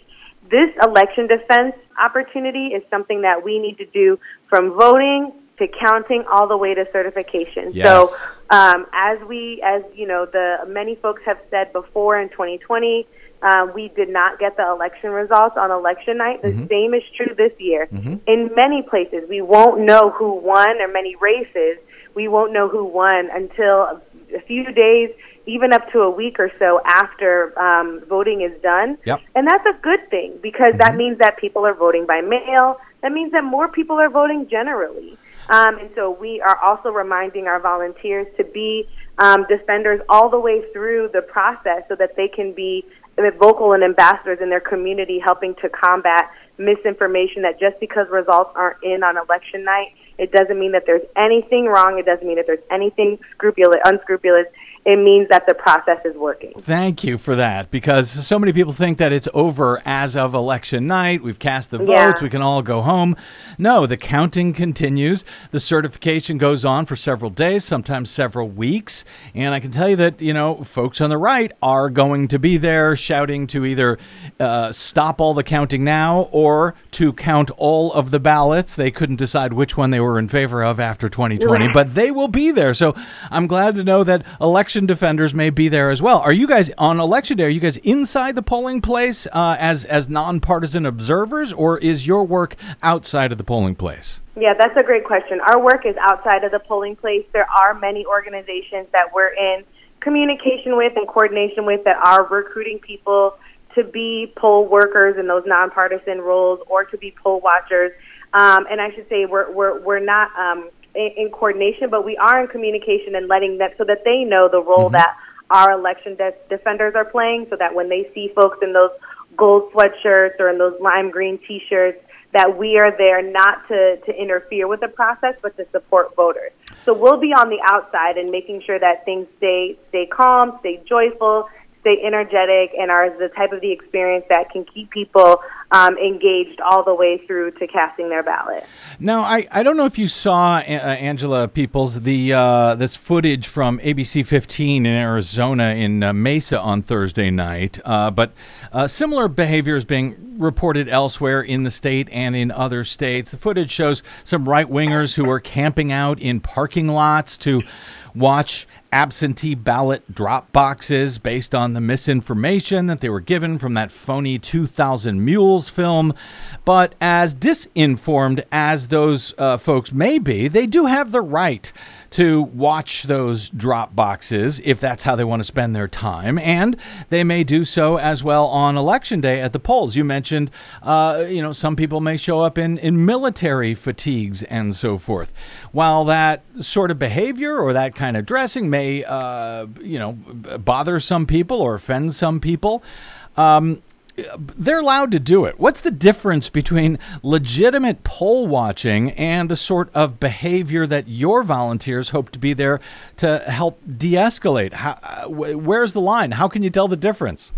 this election defense opportunity is something that we need to do from voting to counting all the way to certification. Yes. So, um, as we, as you know, the many folks have said before in 2020, um, we did not get the election results on election night. The same is true this year. In many places, we won't know who won, or many races, we won't know who won until a few days, even up to a week or so after um, voting is done. Yep. And that's a good thing because that means that people are voting by mail. That means that more people are voting generally. Um, and so we are also reminding our volunteers to be um, defenders all the way through the process so that they can be vocal and ambassadors in their community helping to combat misinformation that just because results aren't in on election night, it doesn't mean that there's anything wrong. It doesn't mean that there's anything scrupulous, unscrupulous. It means that the process is working. Thank you for that because so many people think that it's over as of election night. We've cast the votes, Yeah. we can all go home. No, the counting continues. The certification goes on for several days, sometimes several weeks. And I can tell you that, you know, folks on the right are going to be there shouting to either uh, stop all the counting now or to count all of the ballots. They couldn't decide which one they were in favor of after 2020, but they will be there. So I'm glad to know that election defenders may be there as well. Are you guys on election day? Are you guys inside the polling place uh, as as nonpartisan observers, or is your work outside of the polling place? Yeah, that's a great question. Our work is outside of the polling place. There are many organizations that we're in communication with and coordination with that are recruiting people to be poll workers in those nonpartisan roles or to be poll watchers. Um, and I should say we're we're we're not um, in, in coordination, but we are in communication and letting them so that they know the role mm-hmm. that our election de- defenders are playing, so that when they see folks in those gold sweatshirts or in those lime green T-shirts, that we are there not to, to interfere with the process, but to support voters. So we'll be on the outside and making sure that things stay stay calm, stay joyful, stay energetic, and are the type of the experience that can keep people um, engaged all the way through to casting their ballot. Now, I, I don't know if you saw uh, Angela Peoples the uh, this footage from ABC 15 in Arizona in uh, Mesa on Thursday night, uh, but uh, similar behavior is being reported elsewhere in the state and in other states. The footage shows some right wingers who are camping out in parking lots to watch absentee ballot drop boxes based on the misinformation that they were given from that phony 2000 Mules film. But as disinformed as those uh, folks may be, they do have the right to watch those drop boxes if that's how they want to spend their time. And they may do so as well on election day at the polls. You mentioned, uh, you know, some people may show up in, in military fatigues and so forth. While that sort of behavior or that kind of dressing may, uh, you know, bother some people or offend some people, um, they're allowed to do it. What's the difference between legitimate poll watching and the sort of behavior that your volunteers hope to be there to help de-escalate? How, uh, wh- where's the line? How can you tell the difference?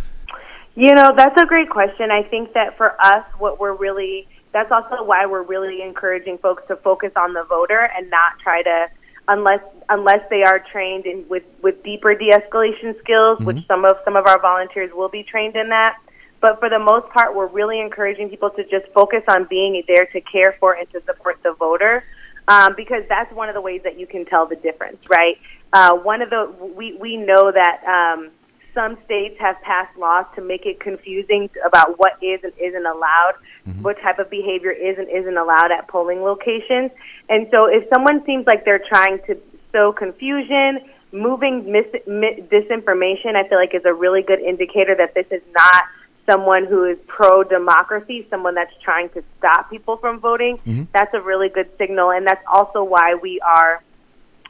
You know, that's a great question. I think that for us, what we're really, that's also why we're really encouraging folks to focus on the voter and not try to, unless unless they are trained in with with deeper de-escalation skills, which some of some of our volunteers will be trained in that. But for the most part, we're really encouraging people to just focus on being there to care for and to support the voter, um, because that's one of the ways that you can tell the difference, right? Uh, one of the we we know that. Um, some states have passed laws to make it confusing about what is and isn't allowed, what type of behavior is and isn't allowed at polling locations. And so if someone seems like they're trying to sow confusion, moving mis- mi- disinformation, I feel like is a really good indicator that this is not someone who is pro democracy, someone that's trying to stop people from voting. That's a really good signal. And that's also why we are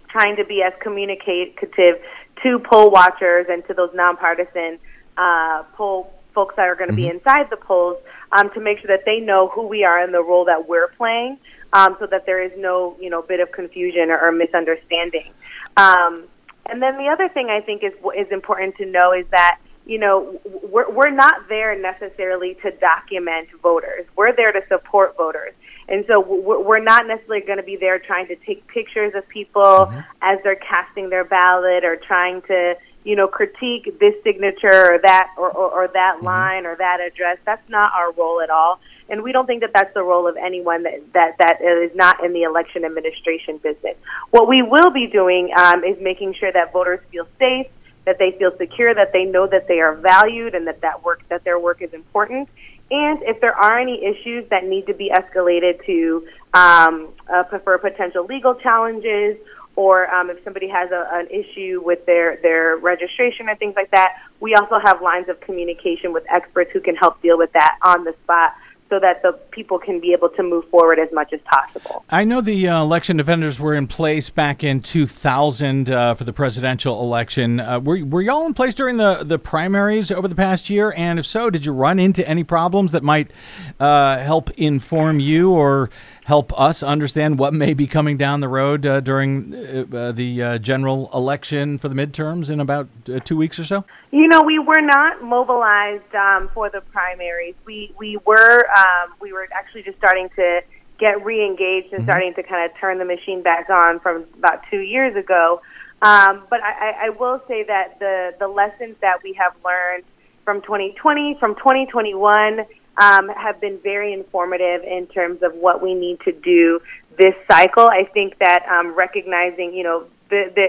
trying to be as communicative to poll watchers and to those nonpartisan uh, poll folks that are going to be inside the polls um, to make sure that they know who we are and the role that we're playing, um, so that there is no you know bit of confusion or, or misunderstanding. Um, and then the other thing I think is is important to know is that you know we're we're not there necessarily to document voters. We're there to support voters. And so we're not necessarily going to be there trying to take pictures of people as they're casting their ballot or trying to, you know, critique this signature or that or, or, or that line or that address. That's not our role at all. And we don't think that that's the role of anyone that, that, that is not in the election administration business. What we will be doing um, is making sure that voters feel safe, that they feel secure, that they know that they are valued, and that that work that their work is important. And if there are any issues that need to be escalated to um, uh, for potential legal challenges or um, if somebody has a, an issue with their, their registration or things like that, we also have lines of communication with experts who can help deal with that on the spot so that the people can be able to move forward as much as possible. I know the uh, election defenders were in place back in 2000 uh, for the presidential election. Uh, were, were y'all in place during the, the primaries over the past year? And if so, did you run into any problems that might uh, help inform you or help us understand what may be coming down the road uh, during uh, uh the uh, general election for the midterms in about uh, two weeks or so? You know, we were not mobilized um, for the primaries. We we were um, we were actually just starting to get re-engaged and mm-hmm. starting to kind of turn the machine back on from about two years ago. Um, but I, I will say that the the lessons that we have learned from 2020, from 2021 um, have been very informative in terms of what we need to do this cycle. I think that um, recognizing, you know, the, the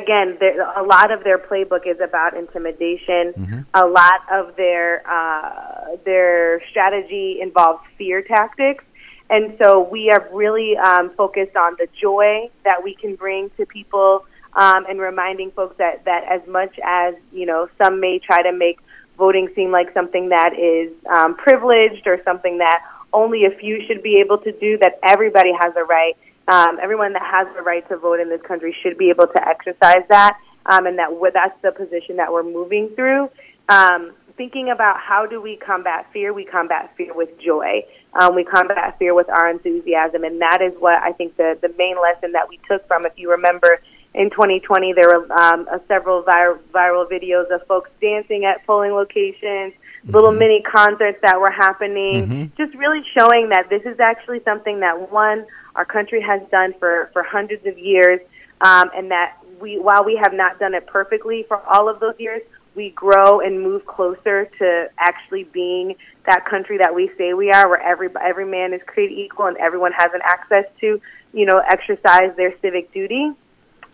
again, a lot of their playbook is about intimidation. Mm-hmm. A lot of their uh, their strategy involves fear tactics. And so we are really um, focused on the joy that we can bring to people um, and reminding folks that, that as much as, you know, some may try to make voting seem like something that is um, privileged or something that only a few should be able to do, that everybody has a right. Um, everyone that has the right to vote in this country should be able to exercise that, um, and that that's the position that we're moving through. Um, thinking about how do we combat fear, we combat fear with joy. Um, we combat fear with our enthusiasm, and that is what I think the the main lesson that we took from. If you remember, in 2020, there were um, several vir- viral videos of folks dancing at polling locations, mm-hmm. little mini concerts that were happening, mm-hmm. just really showing that this is actually something that one our country has done for for hundreds of years, um, and that we while we have not done it perfectly for all of those years, we grow and move closer to actually being that country that we say we are, where every every man is created equal and everyone has an access to, you know, exercise their civic duty.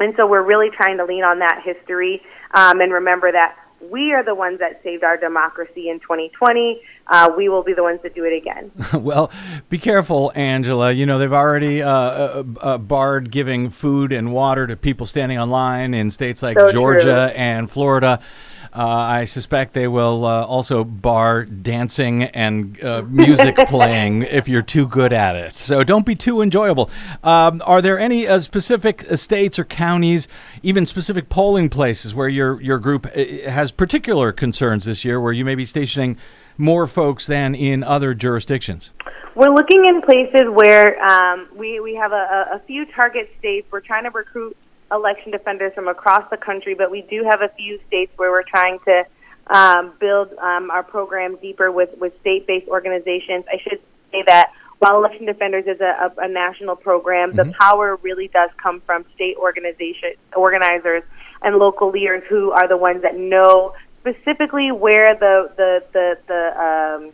And so we're really trying to lean on that history um, and remember that we are the ones that saved our democracy in 2020. Uh, we will be the ones that do it again. well, be careful, Angela. You know, they've already uh, uh, uh, barred giving food and water to people standing online in states like so Georgia true. and Florida. Uh, I suspect they will uh, also bar dancing and uh, music playing if you're too good at it. So don't be too enjoyable. Um, are there any uh, specific states or counties, even specific polling places where your your group has particular concerns this year, where you may be stationing more folks than in other jurisdictions? We're looking in places where um, we we have a, a few target states. We're trying to recruit election defenders from across the country, but we do have a few states where we're trying to um, build um, our program deeper with, with state based organizations. I should say that while Election Defenders is a, a, a national program, mm-hmm. the power really does come from state organization organizers and local leaders who are the ones that know specifically where the the the the um,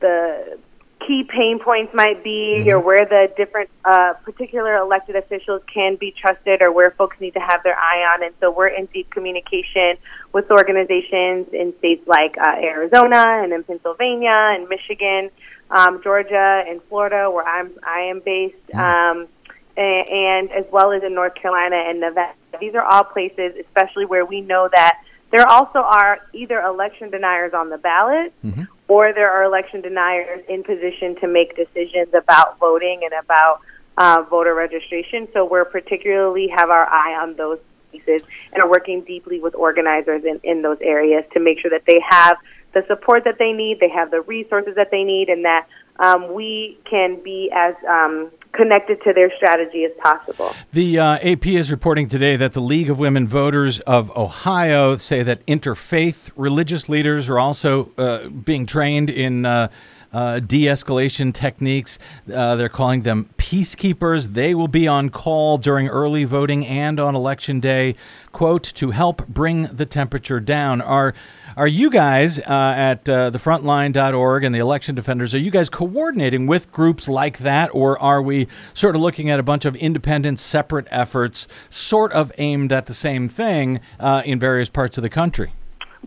the key pain points might be mm-hmm. or where the different uh, particular elected officials can be trusted or where folks need to have their eye on. And so we're in deep communication with organizations in states like uh, Arizona and in Pennsylvania and Michigan, um, Georgia and Florida, where I'm I am based, mm-hmm. um, and, and as well as in North Carolina and Nevada. These are all places, especially where we know that there also are either election deniers on the ballot mm-hmm. Or there are election deniers in position to make decisions about voting and about uh, voter registration. So we're particularly have our eye on those pieces and are working deeply with organizers in, in those areas to make sure that they have the support that they need, they have the resources that they need, and that um, we can be as um, connected to their strategy as possible. The uh, AP is reporting today that the League of Women Voters of Ohio say that interfaith religious leaders are also uh, being trained in uh, uh, de escalation techniques. Uh, they're calling them peacekeepers. They will be on call during early voting and on election day, quote, to help bring the temperature down. Are are you guys uh, at uh, the frontline.org and the election defenders, are you guys coordinating with groups like that, or are we sort of looking at a bunch of independent, separate efforts, sort of aimed at the same thing uh, in various parts of the country?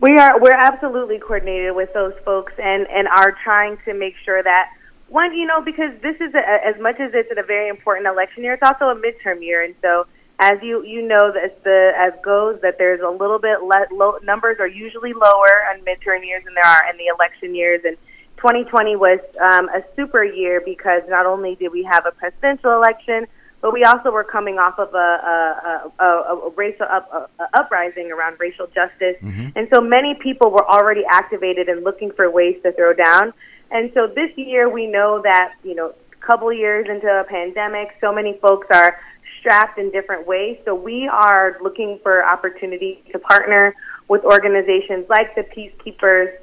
We are we're absolutely coordinated with those folks and and are trying to make sure that one you know because this is a, as much as it's a very important election year, it's also a midterm year, and so as you you know that the as goes that there's a little bit less low numbers are usually lower on midterm years than there are in the election years. And 2020 was um, a super year because not only did we have a presidential election but we also were coming off of a, a, a, a, a racial up, a, uprising around racial justice. Mm-hmm. and so many people were already activated and looking for ways to throw down. And so this year we know that you know a couple years into a pandemic so many folks are strapped in different ways. So we are looking for opportunities to partner with organizations like the Peacekeepers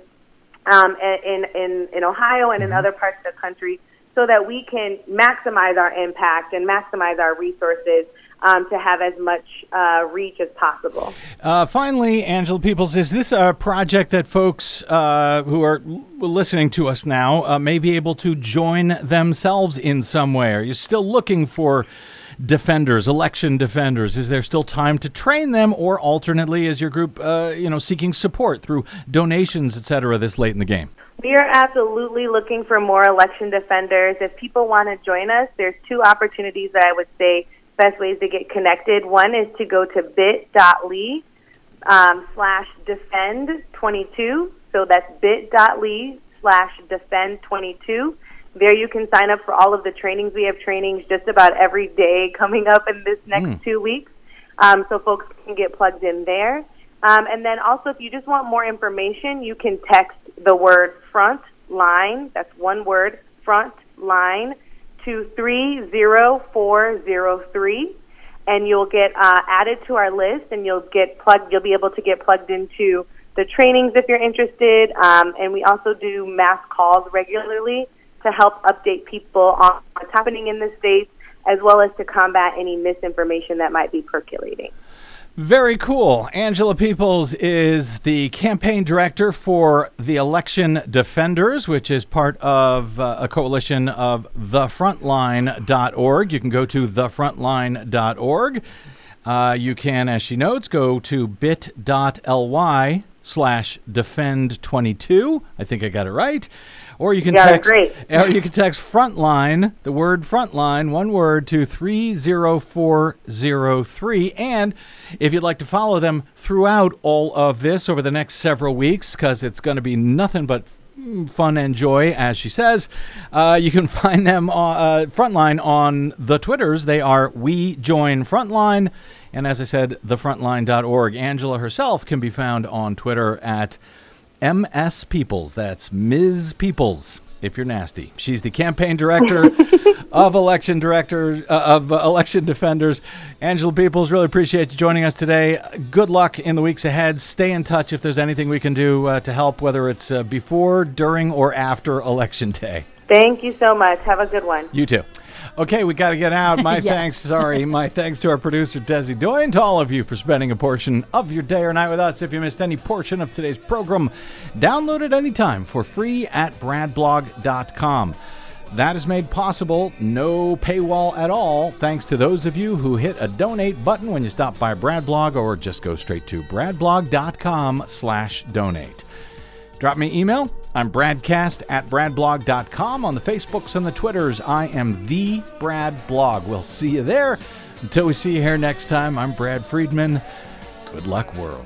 um, in, in, in Ohio and in mm-hmm. other parts of the country so that we can maximize our impact and maximize our resources um, to have as much uh, reach as possible. Uh, finally, Angela Peoples, is this a project that folks uh, who are listening to us now uh, may be able to join themselves in some way? Are you still looking for defenders, election defenders? Is there still time to train them, or alternately, is your group, uh, you know, seeking support through donations, et cetera, this late in the game? We are absolutely looking for more election defenders. If people want to join us, there's two opportunities that I would say best ways to get connected. One is to go to bit.ly um, slash defend 22. So that's bit.ly slash defend 22. There you can sign up for all of the trainings. We have trainings just about every day coming up in this next mm. two weeks. Um, so folks can get plugged in there. Um, and then also, if you just want more information, you can text the word front line, that's one word, front line, to 30403. And you'll get uh, added to our list and you'll get plugged, you'll be able to get plugged into the trainings if you're interested. Um, and we also do mass calls regularly to help update people on what's happening in the states, as well as to combat any misinformation that might be percolating. Very cool. Angela Peoples is the campaign director for the Election Defenders, which is part of uh, a coalition of thefrontline.org. You can go to thefrontline.org. Uh, you can, as she notes, go to bit.ly slash defend22. I think I got it right. Or you can yeah, text great. or you can text frontline, the word frontline, one word to 30403 and if you'd like to follow them throughout all of this over the next several weeks cuz it's going to be nothing but fun and joy, as she says. Uh, you can find them on, uh, Frontline on the Twitters. They are We Join Frontline. And as I said, thefrontline.org. Angela herself can be found on Twitter at MS Peoples. That's Ms. Peoples. If you're nasty, she's the campaign director of election director uh, of uh, election defenders. Angela Peoples, really appreciate you joining us today. Good luck in the weeks ahead. Stay in touch if there's anything we can do uh, to help, whether it's uh, before, during, or after election day. Thank you so much. Have a good one. You too. Okay, we got to get out. My yes. thanks, sorry, my thanks to our producer, Desi Doyen, to all of you for spending a portion of your day or night with us. If you missed any portion of today's program, download it anytime for free at bradblog.com. That is made possible, no paywall at all, thanks to those of you who hit a donate button when you stop by Bradblog or just go straight to bradblog.com slash donate. Drop me email. I'm Bradcast at bradblog.com. On the Facebooks and the Twitters, I am the Brad Blog. We'll see you there. Until we see you here next time, I'm Brad Friedman. Good luck, world.